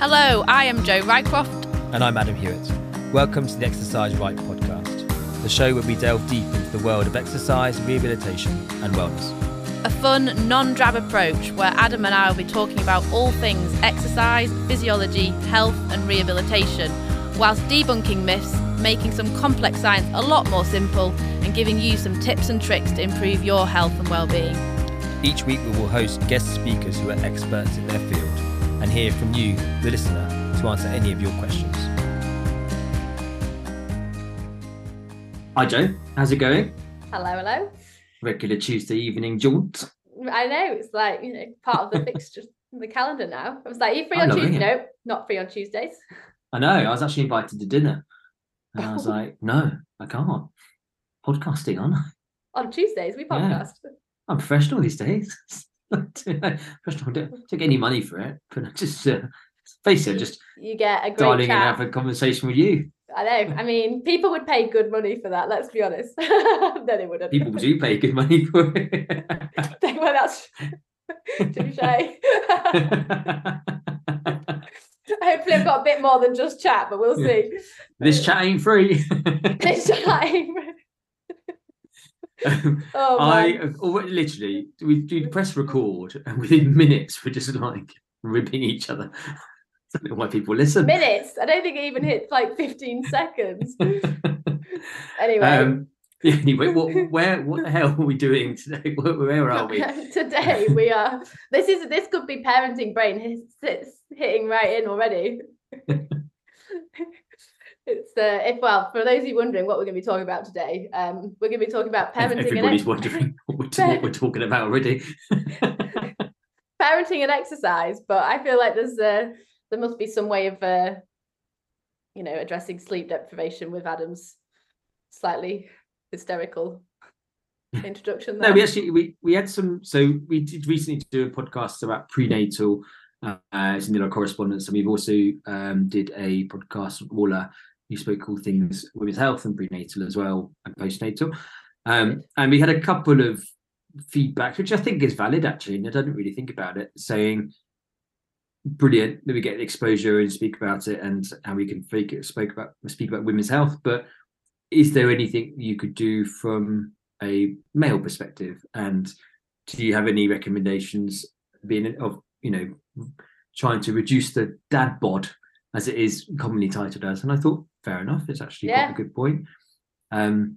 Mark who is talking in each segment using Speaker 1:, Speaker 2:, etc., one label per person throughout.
Speaker 1: Hello, I am Jo Rycroft.
Speaker 2: And I'm Adam Hewitt. Welcome to the Exercise Right podcast, the show where we delve deep into the world of exercise, rehabilitation, and wellness.
Speaker 1: A fun, non drab approach where Adam and I will be talking about all things exercise, physiology, health, and rehabilitation, whilst debunking myths, making some complex science a lot more simple, and giving you some tips and tricks to improve your health and well-being.
Speaker 2: Each week, we will host guest speakers who are experts in their field and hear from you, the listener, to answer any of your questions.
Speaker 3: Hi, Jo. How's it going?
Speaker 4: Hello, hello.
Speaker 3: Regular Tuesday evening jaunt.
Speaker 4: I know it's like you know part of the fixture, in the calendar now. I was like, "Are you free
Speaker 3: I'm
Speaker 4: on Tuesday?"
Speaker 3: it.
Speaker 4: No, not free on Tuesdays.
Speaker 3: I know. I was actually invited to dinner, and I was oh. like, "No, I can't. Podcasting, aren't I?
Speaker 4: On Tuesdays, we
Speaker 3: Yeah.
Speaker 4: podcast.
Speaker 3: I'm professional these days. professional. Don't, don't get any money for it, but I just uh, face it, just
Speaker 4: You get a great
Speaker 3: dialing in and have a conversation with you.
Speaker 4: I know. I mean, people would pay good money for that. Let's be honest. no, they wouldn't.
Speaker 3: People do pay good money for it.
Speaker 4: Well, that's touche. Hopefully, I've got a bit more than just chat, but we'll see.
Speaker 3: this chat ain't free.
Speaker 4: This time. oh
Speaker 3: I
Speaker 4: man.
Speaker 3: uh, already- literally we do press record and within minutes we're just like ripping each other. I don't know why people listen.
Speaker 4: Minutes. I don't think it even hit like 15 seconds. Anyway.
Speaker 3: um, anyway, what, where, what the hell are we doing today? Where, where are we?
Speaker 4: Today we are. This is this could be parenting brain It's, hits, hitting right in already. It's uh, if well for those of you wondering what we're going to be talking about today, um, we're going to be talking about parenting
Speaker 3: Everybody's
Speaker 4: and
Speaker 3: wondering what we're, what we're talking about already.
Speaker 4: parenting and exercise. But I feel like there's uh, there must be some way of uh, you know addressing sleep deprivation with Adam's slightly hysterical introduction.
Speaker 3: no, we actually we we had some. So we did recently do a podcast about prenatal. Uh, it's in the correspondence, and we've also um, did a podcast with Orla, who spoke all things women's health and prenatal as well and postnatal. Um, and we had a couple of feedbacks, which I think is valid actually, and I don't really think about it, saying brilliant that we get exposure and speak about it, and and we can speak about speak about women's health. But is there anything you could do from a male perspective and do you have any recommendations being of you know trying to reduce the dad bod as it is commonly titled as and i thought fair enough it's actually quite
Speaker 4: Yeah.
Speaker 3: a good point um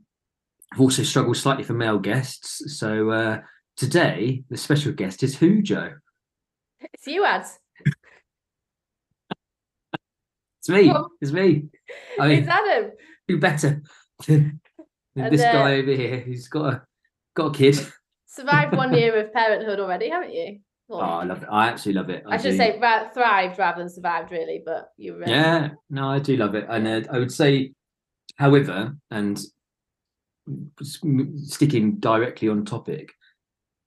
Speaker 3: i've also struggled slightly for male guests so uh today the special guest is who jo
Speaker 4: It's you, ads.
Speaker 3: it's me it's me i mean
Speaker 4: It's Adam.
Speaker 3: who better than than this
Speaker 4: uh,
Speaker 3: guy over here who's got a got a kid
Speaker 4: Survived one year of parenthood already, haven't you?
Speaker 3: Oh i love it i absolutely love it
Speaker 4: I should
Speaker 3: do.
Speaker 4: say thrived rather than survived, really. But you were.
Speaker 3: Yeah, no, I do love it, and uh, I would say, however, and sticking directly on topic,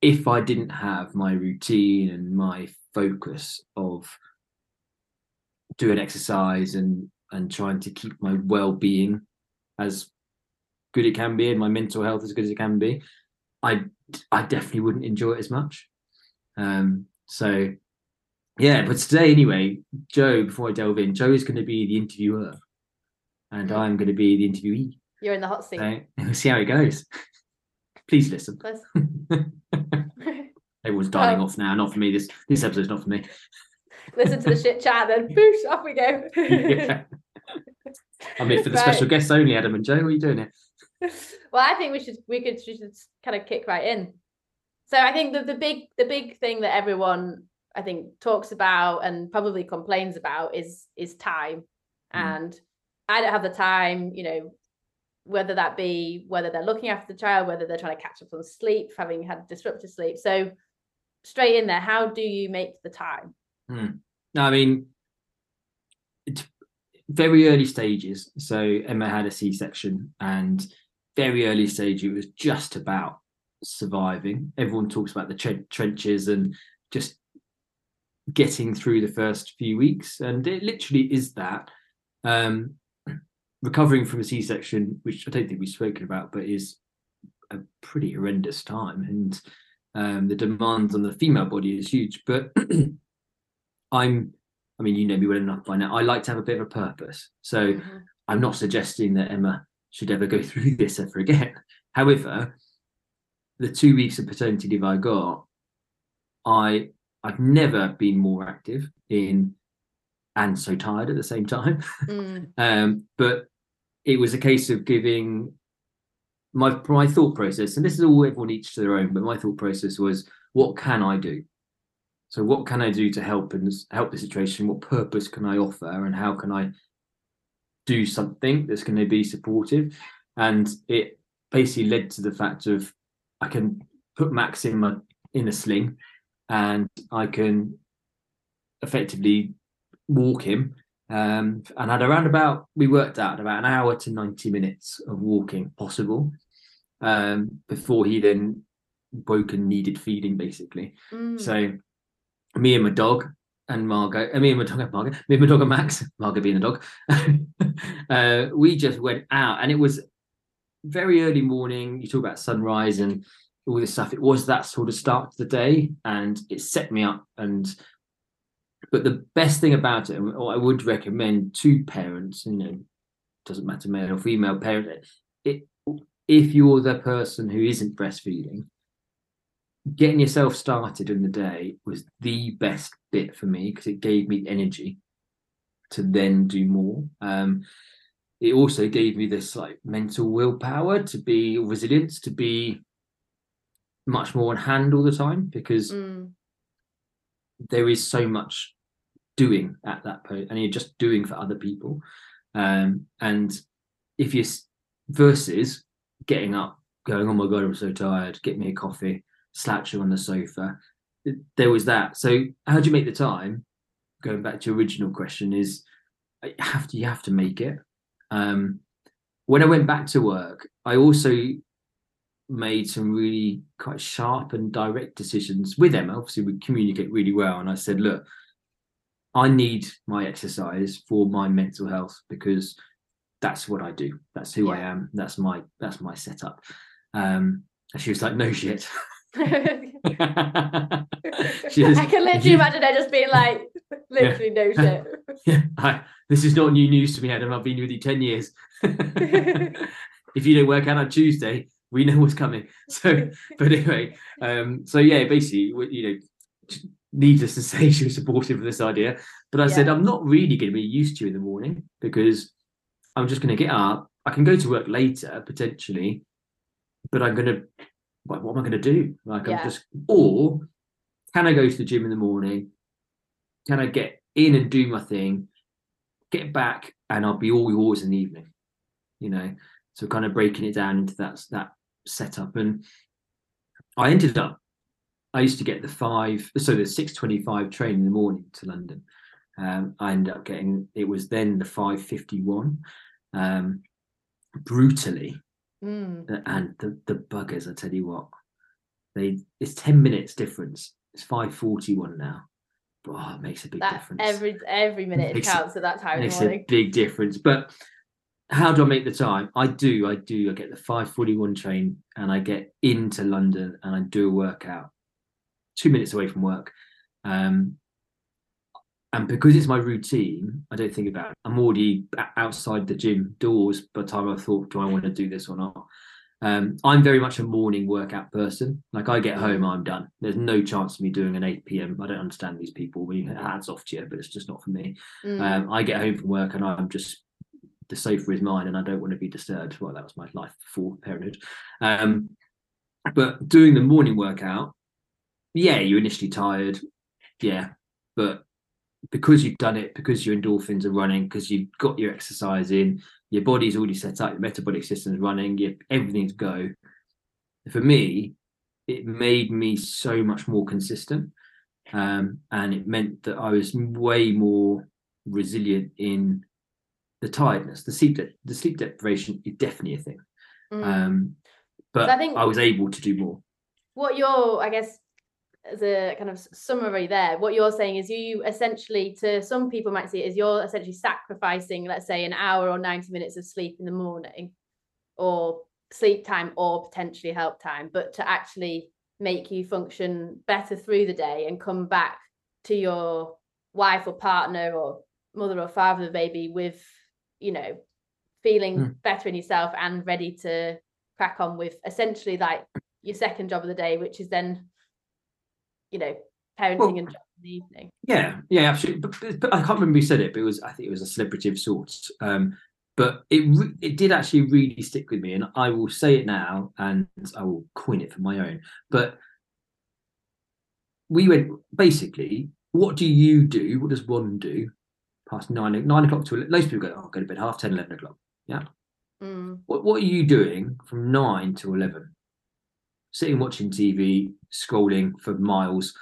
Speaker 3: if I didn't have my routine and my focus of doing exercise and and trying to keep my well-being as good it can be and my mental health as good as it can be, I I definitely wouldn't enjoy it as much. Um, so yeah, but today anyway, Jo, before I delve in, Jo is going to be the interviewer and
Speaker 4: Mhm.
Speaker 3: I'm going to be the interviewee.
Speaker 4: You're in the hot seat.
Speaker 3: So we'll see how it goes. Please listen. Everyone's dialing
Speaker 4: Well-
Speaker 3: off now. Not for me. This this episode's not for me.
Speaker 4: Listen to the shit chat, then boosh, off we go.
Speaker 3: yeah. I'm here for the
Speaker 4: Right.
Speaker 3: special guests only, Adam and Jo. What are you doing here?
Speaker 4: well, I think we should we could we should kind of kick right in. So I think that the big the big thing that everyone I think talks about and probably complains about is is time.
Speaker 3: Mm.
Speaker 4: And I don't have the time, you know, whether that be whether they're looking after the child, whether they're trying to catch up on sleep, having had disrupted sleep. So straight in there, how do you make the time?
Speaker 3: No, I mean, it's very early stages. So Emma had a C-section, and very early stage, it was just about surviving. Everyone talks about the tre- trenches and just getting through the first few weeks, and it literally is that. Um, recovering from a C-section, which I don't think we've spoken about, but is a pretty horrendous time, and um, the demands on the female body is huge. But I'm I mean, you know me well enough by now. I like to have a bit of a purpose. So
Speaker 4: Mhm.
Speaker 3: I'm not suggesting that Emma should ever go through this ever again. However, the two weeks of paternity leave I got, I I've never been more active in and so tired at the same time.
Speaker 4: Mm.
Speaker 3: Um, but it was a case of giving my my thought process, and this is all everyone each to their own. But my thought process was, what can I do? So what can I do to help and help the situation? What purpose can I offer, and how can I do something that's going to be supportive? And it basically led to the fact of I can put Max in my in a sling, and I can effectively walk him um, and had around about we worked out about an hour to 90 minutes of walking possible um, before he then woke and needed feeding basically
Speaker 4: Mm.
Speaker 3: so me and my dog and Margot, uh, me and my dog, and Margot, me and my dog and Max, Margot being the dog, uh, we just went out and it was very early morning. You talk about sunrise and all this stuff. It was that sort of start to the day and it set me up. And but the best thing about it, what I would recommend to parents, you know, doesn't matter male or female parent, it if you're the person who isn't breastfeeding, getting yourself started in the day was the best bit for me because it gave me energy to then do more. Um, it also gave me this like mental willpower to be resilience, to be much more on hand all the time because
Speaker 4: Mm.
Speaker 3: there is so much doing at that point and you're just doing for other people. Um and if you s- versus getting up going oh my god i'm so tired get me a coffee slouching on the sofa there was that. So how do you make the time? Going back to your original question is uh, you have to you have to make it um when i went back to work i also made some really quite sharp and direct decisions with Emma. Obviously, we communicate really well. And I said, look, I need my exercise for my mental health because that's what I do. That's who I am. That's my that's my setup. Um, and she was like, no shit. she was,
Speaker 4: I can literally
Speaker 3: you-
Speaker 4: imagine her just being like, literally no shit.
Speaker 3: yeah, I, this is not new news to me, Adam. I've been with you 10 years. if you don't work out on Tuesday, we know what's coming. So, but anyway, um, so yeah, basically, you know, needless to say, she was supportive of this idea. But I said, I'm not really going to be used to you in the morning because I'm just going to get up. I can go to work later potentially, but I'm going to, what, what am I going to do? Like,
Speaker 4: Yeah.
Speaker 3: I'm just, or can I go to the gym in the morning? Can I get in and do my thing, get back, and I'll be all yours in the evening? You know, so kind of breaking it down into that that setup, and I ended up. I used to get the five, so the six twenty-five train in the morning to London. Um, I ended up getting it was then the five fifty-one. Um, brutally,
Speaker 4: Mm.
Speaker 3: and the the buggers, I tell you what, they it's ten minutes difference. It's five forty-one now. Oh, it makes a big
Speaker 4: That
Speaker 3: difference
Speaker 4: every every minute
Speaker 3: Makes
Speaker 4: counts at that time
Speaker 3: makes
Speaker 4: morning.
Speaker 3: a big difference. But how do I make the time? I do, I do. I get the 541 train and I get into London and I do a workout two minutes away from work. Um, and because it's my routine, I don't think about it. I'm already outside the gym doors by the time I thought, do I want to do this or not? Um, I'm very much a morning workout person. Like I get home, I'm done. There's no chance of me doing an 8 p.m. I don't understand these people. We hands off to you, but it's just not for me.
Speaker 4: Mm.
Speaker 3: Um, I get home from work and I'm just the sofa is mine and I don't want to be disturbed. Well, that was my life before parenthood. Um, but doing the morning workout, yeah, you're initially tired, yeah, but because you've done it, because your endorphins are running, because you've got your exercise in, your body's already set up, your metabolic system's running, your everything's go. For me, it made me so much more consistent, um, and it meant that I was way more resilient in the tiredness, the sleep, de- the sleep deprivation is definitely a thing.
Speaker 4: Mm.
Speaker 3: Um, but
Speaker 4: I think I,
Speaker 3: was able to do more.
Speaker 4: what you're i guess as a kind of summary there what you're saying is you essentially to some people might see it as you're essentially sacrificing let's say an hour or 90 minutes of sleep in the morning or sleep time or potentially help time but to actually make you function better through the day and come back to your wife or partner or mother or father of the baby with you know feeling
Speaker 3: Mm.
Speaker 4: better in yourself and ready to crack on with essentially like your second job of the day which is then you know parenting
Speaker 3: Well,
Speaker 4: and job in the evening
Speaker 3: Yeah, yeah, absolutely. But, but, I can't remember who said it, but it was I think it was a celebrity of sorts. Um, but it re- it did actually really stick with me, and I will say it now, and I will coin it for my own. But we went basically. What do you do? What does one do? Past nine nine o'clock to most people go. Oh, go to bed half ten, eleven o'clock.
Speaker 4: Mm,
Speaker 3: What what are you doing from nine to eleven? Sitting watching TV, scrolling for miles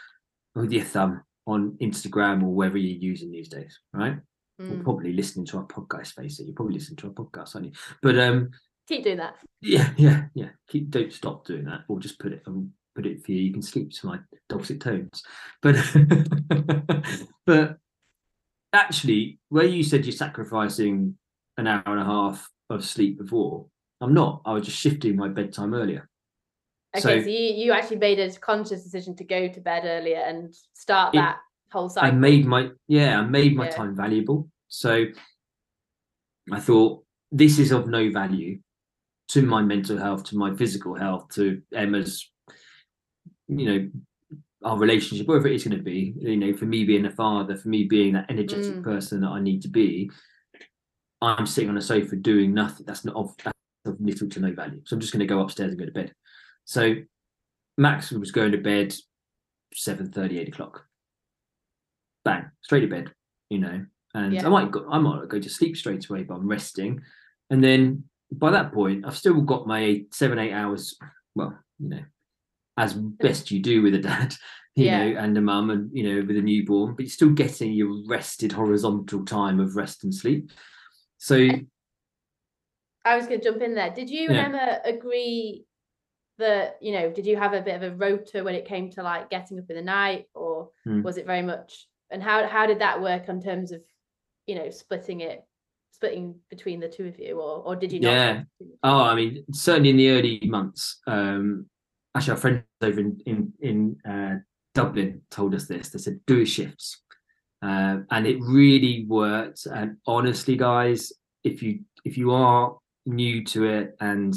Speaker 3: with your thumb on Instagram or wherever you're using these days, right? Or
Speaker 4: mm.
Speaker 3: probably listening to our podcast, face it. You're probably listening to our podcast, aren't you? But um,
Speaker 4: keep doing that
Speaker 3: yeah, yeah, yeah. Keep don't stop doing that, or just put it um, put it for you. You can sleep to my dulcet tones. But but actually, where you said you're sacrificing an hour and a half of sleep before, I'm not. I was just shifting my bedtime earlier.
Speaker 4: Okay so,
Speaker 3: So-
Speaker 4: you you actually made a conscious decision to go to bed earlier and start
Speaker 3: It-
Speaker 4: that whole cycle
Speaker 3: I made my yeah, I made my
Speaker 4: Yeah.
Speaker 3: time valuable. So I thought this is of no value to my mental health, to my physical health, to Emma's, you know, our relationship, whatever it is going to be. You know, for me being a father, for me being that energetic
Speaker 4: Mm.
Speaker 3: person that I need to be, I'm sitting on a sofa doing nothing. That's not of, that's of little to no value. So I'm just going to go upstairs and go to bed. So Max was going to bed 7 8 o'clock bang, straight to bed, you know. And
Speaker 4: Yeah.
Speaker 3: I might go, I might go to sleep straight away, but I'm resting. And then by that point, I've still got my eight, seven, eight hours. Well, you know, as best you do with a dad, you
Speaker 4: Yeah.
Speaker 3: know, and a mum, and you know, with a newborn, but you're still getting your rested horizontal time of rest and sleep. So
Speaker 4: I was going to jump in there. Did you
Speaker 3: Yeah.
Speaker 4: and Emma agree that, you know, did you have a bit of a rota when it came to like getting up in the night or
Speaker 3: Hmm.
Speaker 4: was it very much and how how did that work in terms of, you know, splitting it splitting between the two of you or or did you not?
Speaker 3: Yeah.
Speaker 4: split between the two?
Speaker 3: Oh, I mean, certainly in the early months. Um, actually, our friends over in in, in uh, Dublin told us this. They said do shifts, uh, and it really worked. And honestly, guys, if you if you are new to it and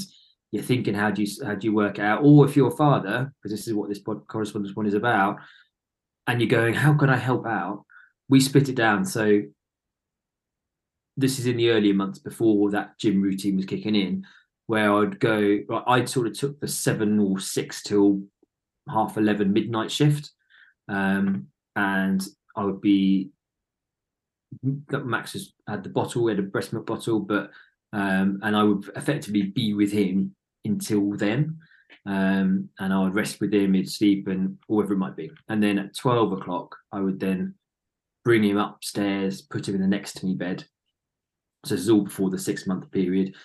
Speaker 3: you're thinking how do you how do you work it out, or if you're a father, because this is what this pod, correspondence one is about, and you're going, how can I help out? We split it down so this is in the earlier months before that gym routine was kicking in, where I'd go, I'd sort of took the seven or six till half 11 midnight shift. Um, and I would be, Max has had the bottle, we had a breast milk bottle, but, um, and I would effectively be with him until then. Um, and I would rest with him, he'd sleep and whatever it might be. And then at 12 o'clock, I would then bring him upstairs, put him in the next to me bed, so this is all before the six month period.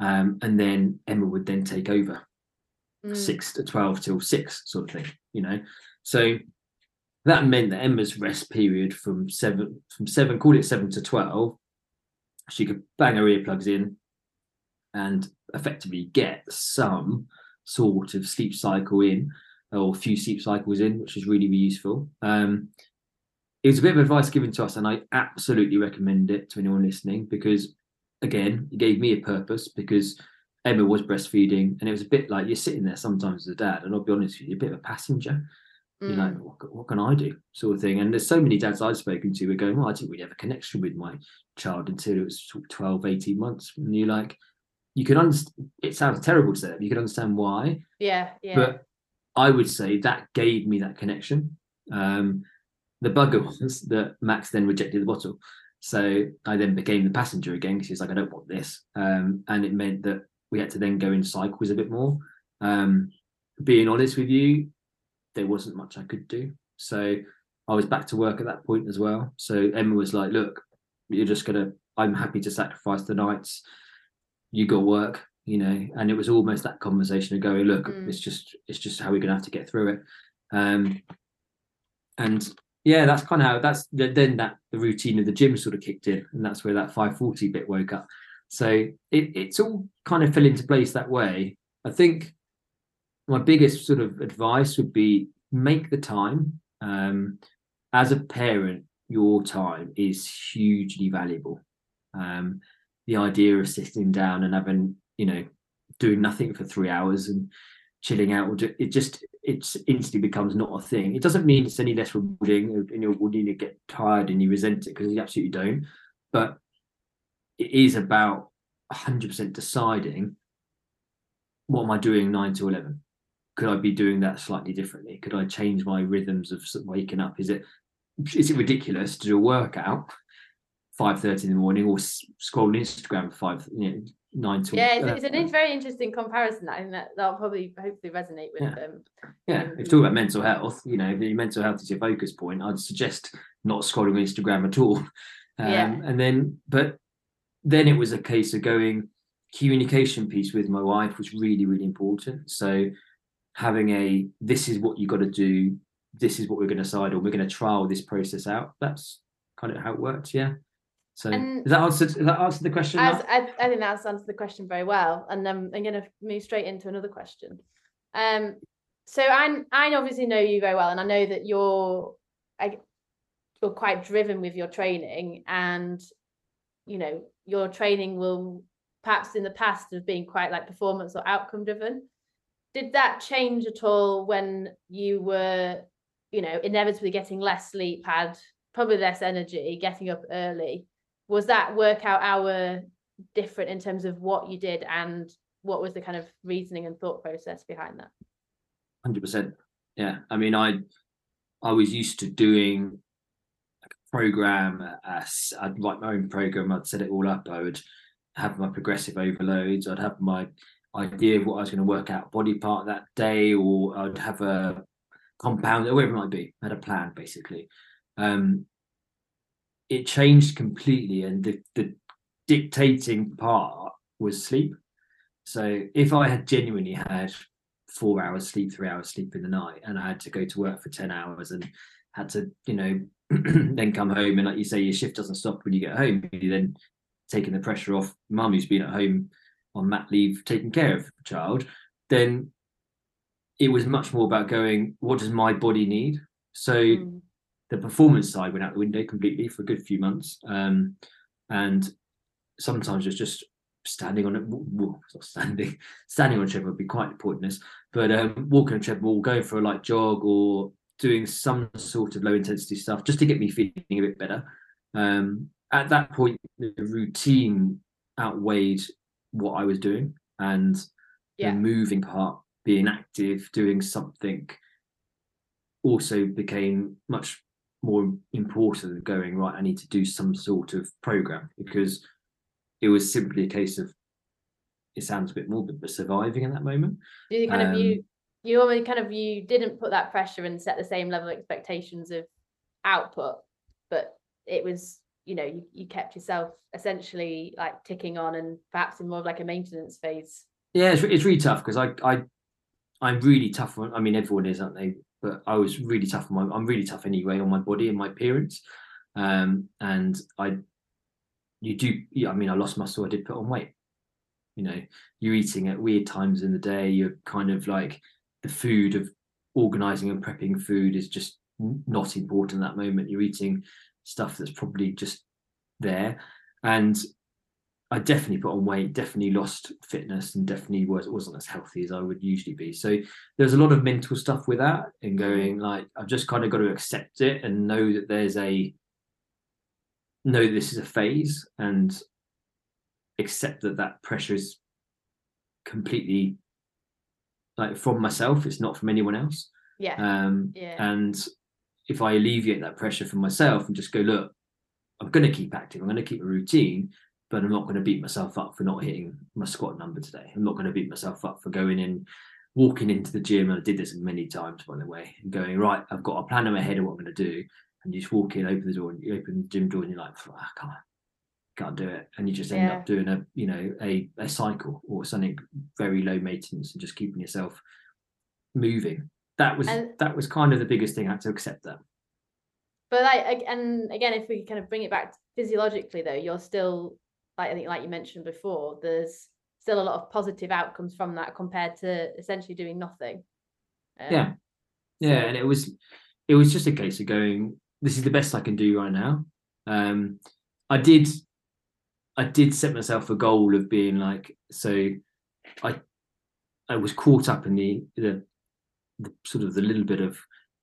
Speaker 3: Um, and then Emma would then take over
Speaker 4: Mm,
Speaker 3: six to 12 till six, sort of thing, you know. So that meant that Emma's rest period from seven, from seven, call it seven to 12, she could bang her earplugs in and effectively get some sort of sleep cycle in or a few sleep cycles in, which is really, really useful. Um, it was a bit of advice given to us, and I absolutely recommend it to anyone listening because, again, it gave me a purpose because Emma was breastfeeding, and it was a bit like you're sitting there sometimes as a dad, and I'll be honest with you, a bit of a passenger. You're like,
Speaker 4: mm,
Speaker 3: what, what can I do, sort of thing. And there's so many dads I've spoken to who are going, well, I didn't really have a connection with my child until it was sort 12, 18 months. And you're like, you can understand. It sounds terrible to say that, but you can understand why
Speaker 4: yeah, yeah.
Speaker 3: but I would say that gave me that connection. Um, the bugger was that Max then rejected the bottle, so I then became the passenger again because he's like, "I don't want this," um, and it meant that we had to then go in cycles a bit more. Um, being honest with you, there wasn't much I could do, so I was back to work at that point as well. So Emma was like, "Look, you're just gonna. I'm happy to sacrifice the nights. You got work." you know and it was almost that conversation of going look
Speaker 4: Mm.
Speaker 3: it's just it's just how we're gonna have to get through it um and yeah that's kind of how that's then that the routine of the gym sort of kicked in and that's where that 540 bit woke up so it, it's all kind of fell into place that way i think my biggest sort of advice would be make the time um as a parent your time is hugely valuable. Um, the idea of sitting down and having, you know, doing nothing for three hours and chilling out, it just it's instantly becomes not a thing. It doesn't mean it's any less rewarding and you're you to get tired and you resent it because you absolutely don't. But it is about 100% deciding what am I doing nine to 11? Could I be doing that slightly differently? Could I change my rhythms of waking up? Is it is it ridiculous to do a workout five thirty in the morning or scroll Instagram five you know, nine to
Speaker 4: yeah it's, it's, an very interesting comparison I think that that'll probably hopefully resonate with
Speaker 3: yeah.
Speaker 4: them
Speaker 3: yeah if you talk about mental health you know if your mental health is your focus point I'd suggest not scrolling Instagram at all um, yeah. and then but then it was a case of going communication piece with my wife was really really important so having a this is what you got to do this is what we're going to decide on we're going to trial this process out that's kind of how it worked yeah so and that answered that answer the question
Speaker 4: as, I, I, think that's answered the question very well and um, i'm going to move straight into another question. Um so i i obviously know you very well and i know that you're I, you're quite driven with your training and you know your training will perhaps in the past have been quite like performance or outcome driven. Did that change at all when you were you know inevitably getting less sleep had probably less energy getting up early was that workout hour different in terms of what you did and what was the kind of reasoning and thought process behind that?
Speaker 3: 100% yeah i mean i i was used to doing a program as i'd write my own program i'd set it all up i would have my progressive overloads i'd have my idea of what i was going to work out body part that day or i'd have a compound or whatever it might be I had a plan basically. Um it changed completely and the, the dictating part was sleep. So if i had genuinely had four hours sleep three hours sleep in the night and i had to go to work for 10 hours and had to you know then come home and like you say your shift doesn't stop when you get home you then taking the pressure off mum who's been at home on mat leave taking care of the child then it was much more about going what does my body need? So mm the performance side went out the window completely for a good few months. Um, and sometimes it's just standing on it, standing, standing on a treadmill would be quite pointless, but um, walking a treadmill, going for a light jog or doing some sort of low intensity stuff just to get me feeling a bit better. Um, at that point, the routine outweighed what I was doing and yeah. the moving part, being active, doing something also became much more important than going right i need to do some sort of program because it was simply a case of it sounds a bit morbid but surviving in that moment.
Speaker 4: You kind um, of you you already kind of you didn't put that pressure and set the same level of expectations of output but it was you know you, you kept yourself essentially like ticking on and perhaps in more of like a maintenance phase?
Speaker 3: Yeah it's, it's really tough because i i i'm really tough on i mean everyone is aren't they but I was really tough on my I'm really tough anyway on my body and my appearance. Um, and I you do yeah, I mean I lost muscle, I did put on weight. You know, you're eating at weird times in the day, you're kind of like the food of organizing and prepping food is just not important at that moment. You're eating stuff that's probably just there. And I definitely put on weight, definitely lost fitness, and definitely was wasn't as healthy as I would usually be. So there's a lot of mental stuff with that, and going like I've just kind of got to accept it and know that there's a know this is a phase and accept that that pressure is completely like from myself. It's not from anyone else.
Speaker 4: Yeah.
Speaker 3: Um.
Speaker 4: Yeah.
Speaker 3: And if I alleviate that pressure from myself and just go, look, I'm going to keep active. I'm going to keep a routine but I'm not going to beat myself up for not hitting my squat number today. I'm not going to beat myself up for going in, walking into the gym. And I did this many times, by the way, and going, right, I've got a plan in my head of what I'm going to do. And you just walk in, open the door, and you open the gym door, and you're like, oh, I can't, can't do it. And you just end yeah. up doing a, you know, a, a cycle or something very low maintenance and just keeping yourself moving. That was and, that was kind of the biggest thing. I had to accept that.
Speaker 4: But like, and again, if we kind of bring it back physiologically, though, you're still like I think like you mentioned before, there's still a lot of positive outcomes from that compared to essentially doing nothing.
Speaker 3: Um, yeah, yeah, and it was it was just a case of going this is the best I can do right now. Um, I did, I did set myself a goal of being like, so I, I was caught up in the the, the sort of the little bit of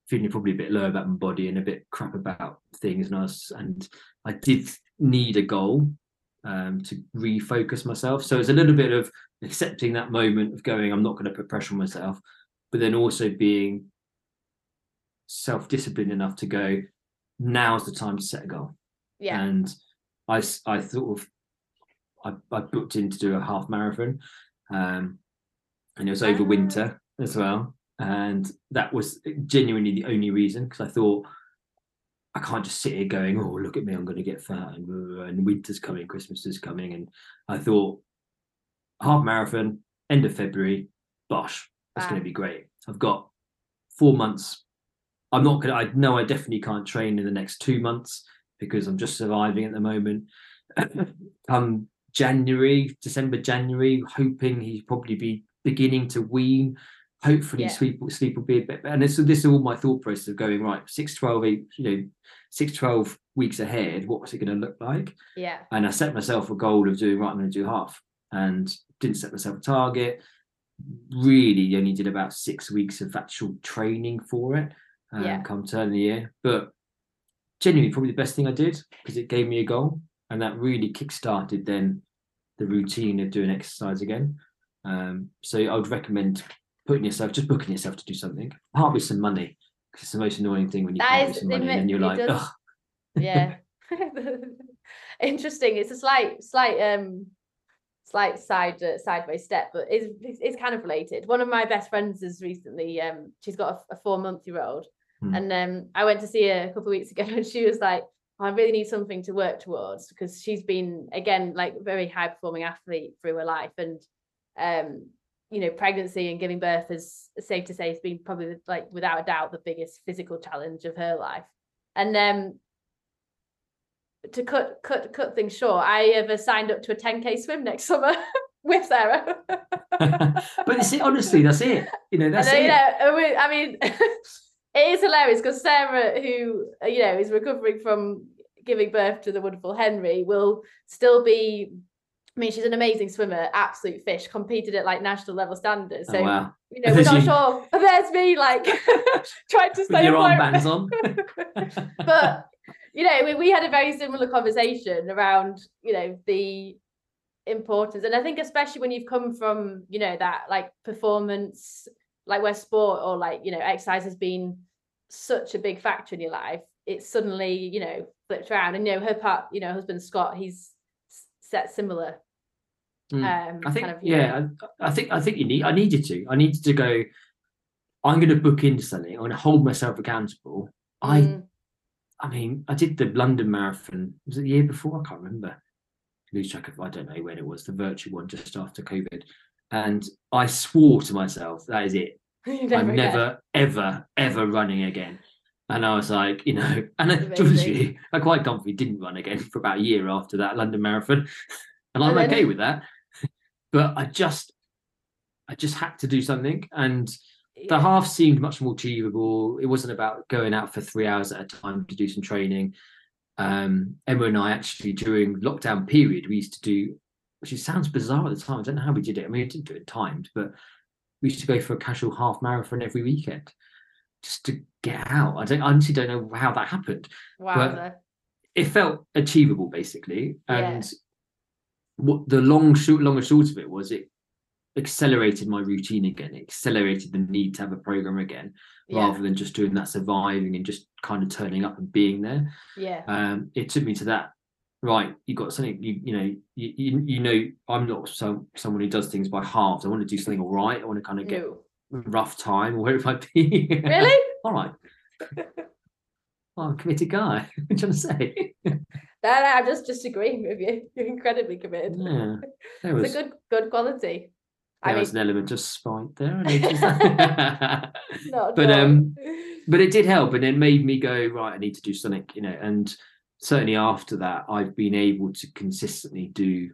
Speaker 3: feeling probably a bit low about my body and a bit crap about things, and I was, and I did need a goal um, to refocus myself. So it's a little bit of accepting that moment of going, I'm not going to put pressure on myself, but then also being self-disciplined enough to go, now's the time to set a goal.
Speaker 4: Yeah.
Speaker 3: And I, I sort of, I, I booked in to do a half marathon, um, and it was over
Speaker 4: Ah.
Speaker 3: winter as well. And that was genuinely the only reason because I thought I can't just sit here going, "Oh, look at me, I'm going to get fat," and, uh, and winter's coming, Christmas is coming, and I thought half marathon, end of February, bosh, that's going to be great. I've got four months. I'm not going to. I know I definitely can't train in the next two months because I'm just surviving at the moment. Come January, December, January, hoping he'd probably be beginning to wean. Hopefully,
Speaker 4: Yeah.
Speaker 3: sleep sleep will be a bit better. And this, this is all my thought process of going right. Six, 12, you know, six, 12 weeks ahead. What was it going to look like?
Speaker 4: Yeah.
Speaker 3: and I set myself a goal of doing right. I'm going to do half, and didn't set myself a target. Really, only did about six weeks of actual training for it. Um,
Speaker 4: Yeah.
Speaker 3: Come turn of the year, but genuinely, probably the best thing I did because it gave me a goal, and that really kick-started then the routine of doing exercise again. Um, so I would recommend putting yourself, just booking yourself to do something. Part with some money because it's the most annoying thing when you
Speaker 4: That
Speaker 3: with some money and then you're like,
Speaker 4: does-
Speaker 3: Ugh.
Speaker 4: yeah interesting it's a slight slight um slight side uh, sideways step but it's, it's it's kind of related one of my best friends has recently um she's got a, a four month year old
Speaker 3: Hmm.
Speaker 4: and um i went to see her a couple of weeks ago and she was like "Oh, i really need something to work towards because she's been again like very high performing athlete through her life and um you know pregnancy and giving birth is safe to say has been probably like without a doubt the biggest physical challenge of her life and then to cut cut cut things short, I have uh, signed up to a 10k swim next summer with Sarah.
Speaker 3: but you see, honestly, that's it. You know, that's it.
Speaker 4: you know, I mean, it is hilarious because Sarah, who you know is recovering from giving birth to the wonderful Henry, will still be. I mean, she's an amazing swimmer, absolute fish, competed at like national level standards. Oh, so
Speaker 3: oh, wow.
Speaker 4: you know, we're not sure. There's me, like trying to
Speaker 3: With
Speaker 4: stay
Speaker 3: your
Speaker 4: afloat.
Speaker 3: armbands on.
Speaker 4: but you know we, we had a very similar conversation around you know the importance and i think especially when you've come from you know that like performance like where sport or like you know exercise has been such a big factor in your life it's suddenly you know flipped around and you know her part you know husband scott he's set similar
Speaker 3: Mm.
Speaker 4: um
Speaker 3: I think,
Speaker 4: kind of you know-
Speaker 3: yeah, I, I think, I think you need. I needed to. I needed to go. I'm going to book into something. I'm going to hold myself accountable. I,
Speaker 4: Mm,
Speaker 3: I mean, I did the London Marathon. Was it the year before? I can't remember. Lose track of. I don't know when it was. The virtual one just after COVID, and I swore to myself, "That is it. I'm
Speaker 4: never,
Speaker 3: ever, ever running again." And I was like, you know, and I, to be honest with
Speaker 4: Amazing.
Speaker 3: you, I quite comfortably didn't run again for about a year after that London Marathon, and I'm okay with that. But I just, I just had to do something, and the half seemed much more achievable. It wasn't about going out for three hours at a time to do some training. Um, Emma and I actually during lockdown period we used to do, which sounds bizarre at the time. I don't know how we did it. I mean, we didn't do it timed, but we used to go for a casual half marathon every weekend just to get out. I don't I honestly don't know how that happened.
Speaker 4: Wowza.
Speaker 3: It felt achievable basically,
Speaker 4: Yeah.
Speaker 3: and what the long short, long and short of it was it accelerated my routine again. It accelerated the need to have a program again
Speaker 4: yeah
Speaker 3: rather than just doing that surviving and just kind of turning up and being there.
Speaker 4: yeah
Speaker 3: Um, it took me to that. Right, you got something. You you know you you, you know I'm not so, someone who does things by halves. I want to do something all right. I want to kind of get rough time or whatever it might be.
Speaker 4: really
Speaker 3: all right. Well, I'm a committed guy. what are you trying to say?
Speaker 4: no, no, i'm just disagreeing with you you're incredibly committed
Speaker 3: yeah, there
Speaker 4: it's
Speaker 3: was
Speaker 4: a good good quality I
Speaker 3: there
Speaker 4: mean,
Speaker 3: was an element of spite there. I noticed that.
Speaker 4: not
Speaker 3: but, um, but it did help and it made me go right i need to do something you know and certainly after that i've been able to consistently do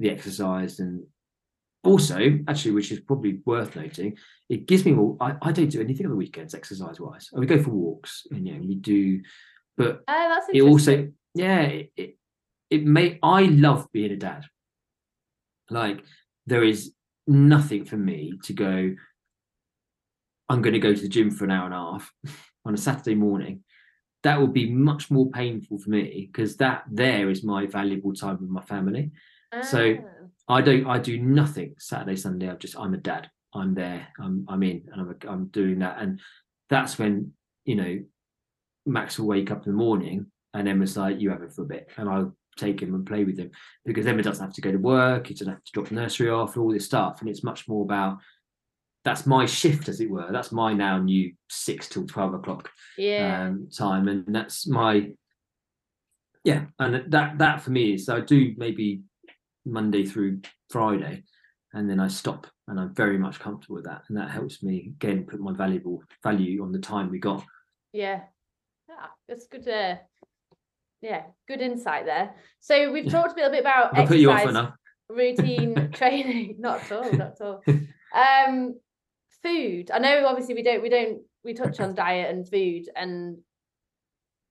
Speaker 3: the exercise and also, actually, which is probably worth noting, it gives me more. I, I don't do anything on the weekends, exercise wise. I We go for walks, and you know, we do, but
Speaker 4: Oh,
Speaker 3: it also, yeah, it, it, it may. I love being a dad. Like there is nothing for me to go. I'm going to go to the gym for an hour and a half on a Saturday morning. That would be much more painful for me because that there is my valuable time with my family. so-
Speaker 4: Ah,
Speaker 3: I don't. I do nothing Saturday, Sunday. I'm just. I'm a dad. I'm there. I'm. I'm in, and I'm. I'm doing that, and that's when you know, Max will wake up in the morning, and Emma's like, "You have it for a bit," and I'll take him and play with him because Emma doesn't have to go to work. He doesn't have to drop nursery off, all this stuff, and it's much more about. That's my shift, as it were. That's my now new six till twelve o'clock
Speaker 4: yeah.
Speaker 3: um, time, and that's my yeah, and that that for me is I do maybe Monday through Friday, and then I stop, and I'm very much comfortable with that, and that helps me again put my valuable value on the time we got.
Speaker 4: Yeah. Yeah, that's good. Uh, yeah, good insight there. So we've talked a little bit about
Speaker 3: I put you off
Speaker 4: exercise,
Speaker 3: enough?
Speaker 4: routine training. Not at all. Not at all. Um, food. I know. Obviously, we don't. We don't. We touch on diet and food, and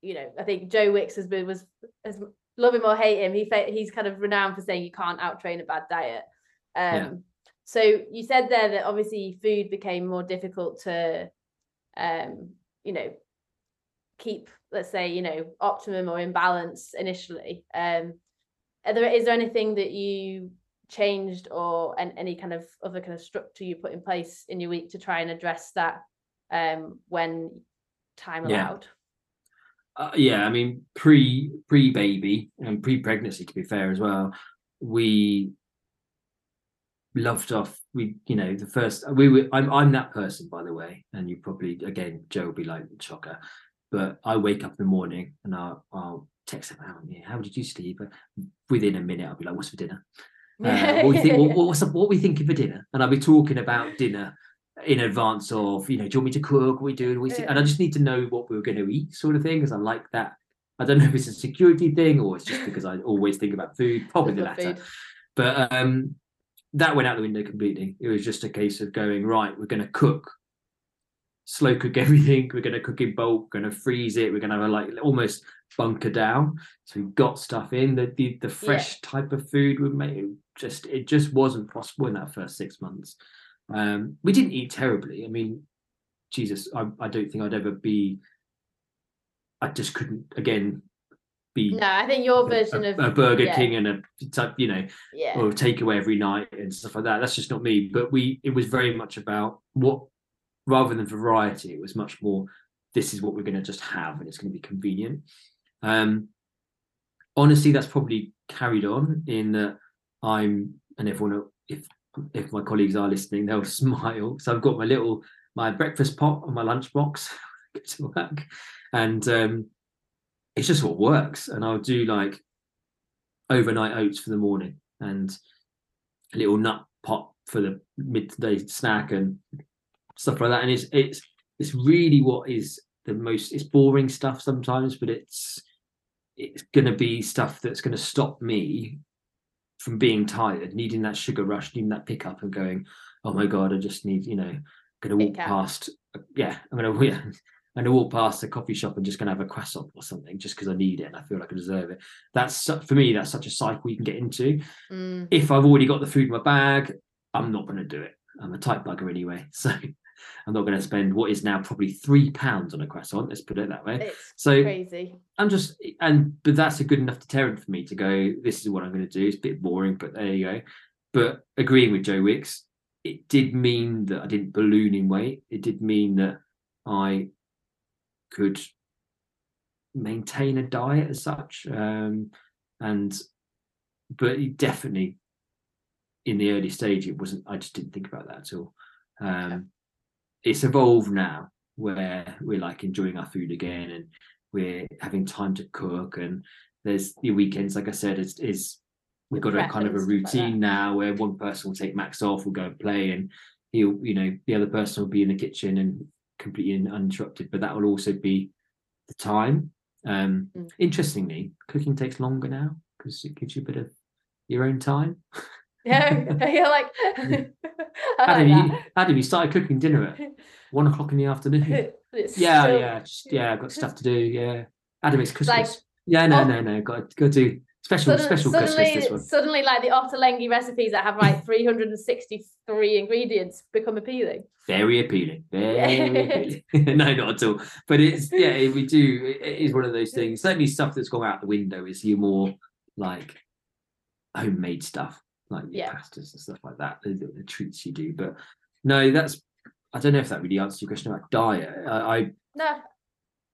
Speaker 4: you know, I think Joe Wicks has been was as love him or hate him. He he's kind of renowned for saying you can't outtrain a bad diet. Um,
Speaker 3: Yeah.
Speaker 4: So you said there that obviously food became more difficult to, um, you know, keep let's say you know optimum or in balance initially um are there is there anything that you changed or and any kind of other kind of structure you put in place in your week to try and address that um when time
Speaker 3: Yeah. Uh, yeah, I mean pre pre baby and pre pregnancy to be fair as well. We loved off. We you know the first we were. I'm I'm that person by the way, and you probably again Jo will be like shocker, but I wake up in the morning and I'll, I'll text him out. Yeah, how did you sleep? Within a minute, I'll be like, "What's for dinner?" Uh, what we think, what, what's what we thinking for dinner? And I'll be talking about dinner in advance of, you know, do you want me to cook? What we doing? We see? And I just need to know what we were going to eat, sort of thing, because I like that. I don't know if it's a security thing or it's just because I always think about food, probably the latter.
Speaker 4: food.
Speaker 3: But um, that went out the window completely. It was just a case of going right. We're going to cook, slow cook everything. We're going to cook in bulk. We're going to freeze it. We're going to have a like almost bunker down. So we got stuff in. The the, the fresh type of food would make it just it just wasn't possible in that first six months. Um, we didn't eat terribly. I mean, Jesus, I, I don't think I'd ever be. I just couldn't again be
Speaker 4: no i think your version
Speaker 3: a,
Speaker 4: of
Speaker 3: a Burger
Speaker 4: yeah,
Speaker 3: King and a type, you know,
Speaker 4: yeah
Speaker 3: or takeaway every night and stuff like that. That's just not me. But we, it was very much about what, rather than variety, it was much more. This is what we're going to just have, and it's going to be convenient. Um, honestly, that's probably carried on in that I'm, and everyone, if if my colleagues are listening, they'll smile. So I've got my little my breakfast pot on my lunchbox to work, and um, it's just what works. And I'll do like overnight oats for the morning and a little nut pot for the midday snack and stuff like that. And it's it's it's really what is the most it's boring stuff sometimes, but it's it's gonna be stuff that's gonna stop me from being tired, needing that sugar rush, needing that pickup and going, oh my god, I just need, you know, gonna walk
Speaker 4: Pick up.
Speaker 3: past yeah, I'm gonna yeah, I'm gonna walk past a coffee shop and just gonna have a croissant or something just because I need it and I feel like I deserve it. That's for me, that's such a cycle you can get into
Speaker 4: Mm,
Speaker 3: if I've already got the food in my bag, I'm not going to do it. I'm a tight bugger anyway, so I'm not going to spend what is now probably three pounds on a croissant. Let's put it that way.
Speaker 4: it's
Speaker 3: So
Speaker 4: crazy
Speaker 3: I'm just, and but that's a good enough deterrent for me to go. This is what I'm going to do. It's a bit boring, but there you go. But agreeing with Joe Wicks, it did mean that I didn't balloon in weight. It did mean that I could maintain a diet as such, um, and but it definitely in the early stage it wasn't. I just didn't think about that at all. Um, It's evolved now where we're like enjoying our food again and we're having time to cook and there's the weekends like i said is is we've got a kind of a
Speaker 4: and stuff like that.
Speaker 3: routine now where one person will take max off will go and play and he'll you know the other person will be in the kitchen and completely uninterrupted but that will also be the time um
Speaker 4: Mm.
Speaker 3: interestingly cooking takes longer now because it gives you a bit of your own time
Speaker 4: Yeah, you're like,
Speaker 3: Adam, you. Adam, you started cooking dinner at one o'clock in the afternoon.
Speaker 4: It's
Speaker 3: yeah,
Speaker 4: still-
Speaker 3: yeah, just, yeah. I've got stuff to do. Yeah, Adam, it's Christmas.
Speaker 4: like-
Speaker 3: yeah, no,
Speaker 4: Oh.
Speaker 3: no, no. Got got to do special
Speaker 4: Sudden-
Speaker 3: special
Speaker 4: suddenly,
Speaker 3: Christmas. This one.
Speaker 4: suddenly, like the Ottolenghi recipes that have like 363 ingredients become appealing.
Speaker 3: Very appealing. Very appealing. no, not at all. But it's yeah, we do. It it is one of those things. Certainly, stuff that's gone out the window is you more like homemade stuff, like your
Speaker 4: Yeah.
Speaker 3: pastas and stuff like that. The, the- treats you do. But no, that's. I don't know if that really answers your question about diet. I, I
Speaker 4: No,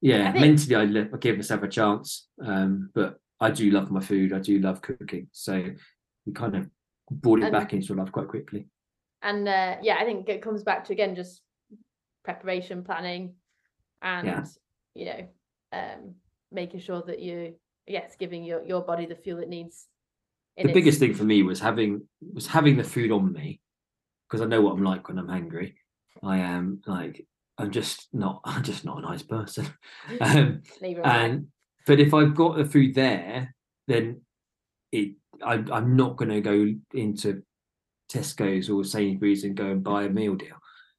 Speaker 3: yeah,
Speaker 4: I think-
Speaker 3: mentally I, li- I give myself a chance. Um, but I do love my food. I do love cooking. So we kind of brought it
Speaker 4: And-
Speaker 3: back into life quite quickly.
Speaker 4: and uh, yeah, I think it comes back to again just preparation, planning, and you know, um, making sure that you yes, giving your your body the fuel it needs.
Speaker 3: The biggest thing for me was having was having the food on me because I know what I'm like when I'm hungry. I am like I'm just not I'm just not a nice person. um,
Speaker 4: am
Speaker 3: and but if I've got the food there, then it I, I'm not going to go into Tesco's or Sainsbury's and go and buy a meal deal.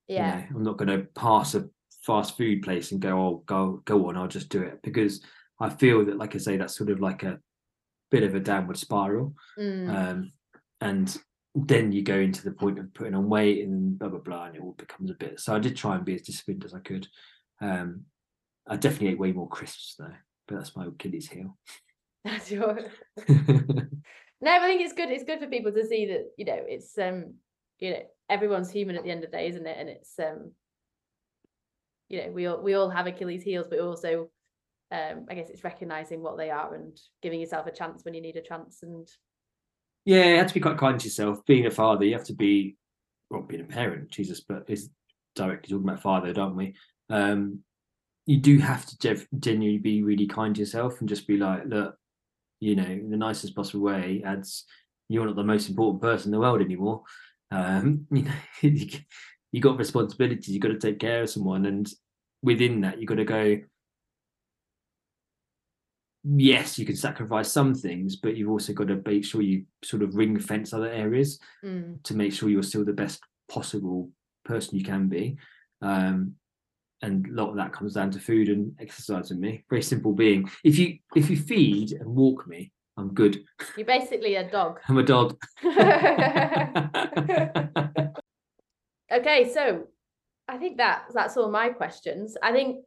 Speaker 3: you
Speaker 4: yeah,
Speaker 3: know. I'm not going to pass a fast food place and go, oh, go, go on, I'll just do it because I feel that, like I say, that's sort of like a bit of a downward spiral,
Speaker 4: Mm,
Speaker 3: um, and then you go into the point of putting on weight and blah blah blah, and it all becomes a bit. So I did try and be as disciplined as I could. Um, I definitely ate way more crisps though, but that's my Achilles heel.
Speaker 4: that's your. No, I think it's good. It's good for people to see that you know it's um you know everyone's human at the end of the day, isn't it? And it's um you know we all we all have Achilles heels, but also um I guess it's recognizing what they are and giving yourself a chance when you need a chance. And
Speaker 3: Yeah, you have to be quite kind to yourself. Being a father, you have to be, well, being a parent, Jesus, but is directly talking about father, don't we? Um, you do have to genuinely be really kind to yourself and just be like, look, you know, in the nicest possible way, Ads you're not the most important person in the world anymore. Um, you know, you, you got responsibilities, you've got to take care of someone, and within that, you've got to go. Yes, you can sacrifice some things, but you've also got to make sure you sort of ring fence other areas
Speaker 4: mm,
Speaker 3: to make sure you're still the best possible person you can be. Um, and a lot of that comes down to food and exercise with me. Very simple being. If you if you feed and walk me, I'm good.
Speaker 4: you're basically a dog.
Speaker 3: I'm a dog.
Speaker 4: okay, so I think that that's all my questions. I think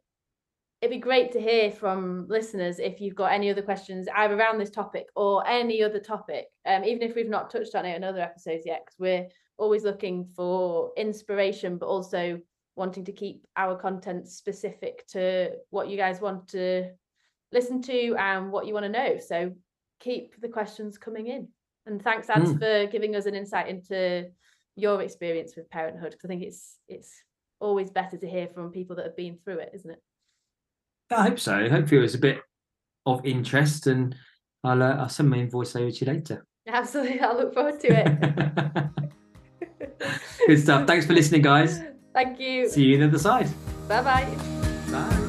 Speaker 4: it'd be great to hear from listeners if you've got any other questions either around this topic or any other topic, um, even if we've not touched on it in other episodes yet, because we're always looking for inspiration, but also wanting to keep our content specific to what you guys want to listen to and what you want to know. So keep the questions coming in. And thanks, Ads,
Speaker 3: Mm.
Speaker 4: for giving us an insight into your experience with parenthood because I think it's it's always better to hear from people that have been through it, isn't it?
Speaker 3: I hope so. Hopefully, it was a bit of interest, and I'll uh, I'll send my invoice over to you later.
Speaker 4: Absolutely, I look forward to it.
Speaker 3: Good stuff. Thanks for listening, guys.
Speaker 4: Thank you.
Speaker 3: See you on the other side.
Speaker 4: Bye bye
Speaker 3: bye.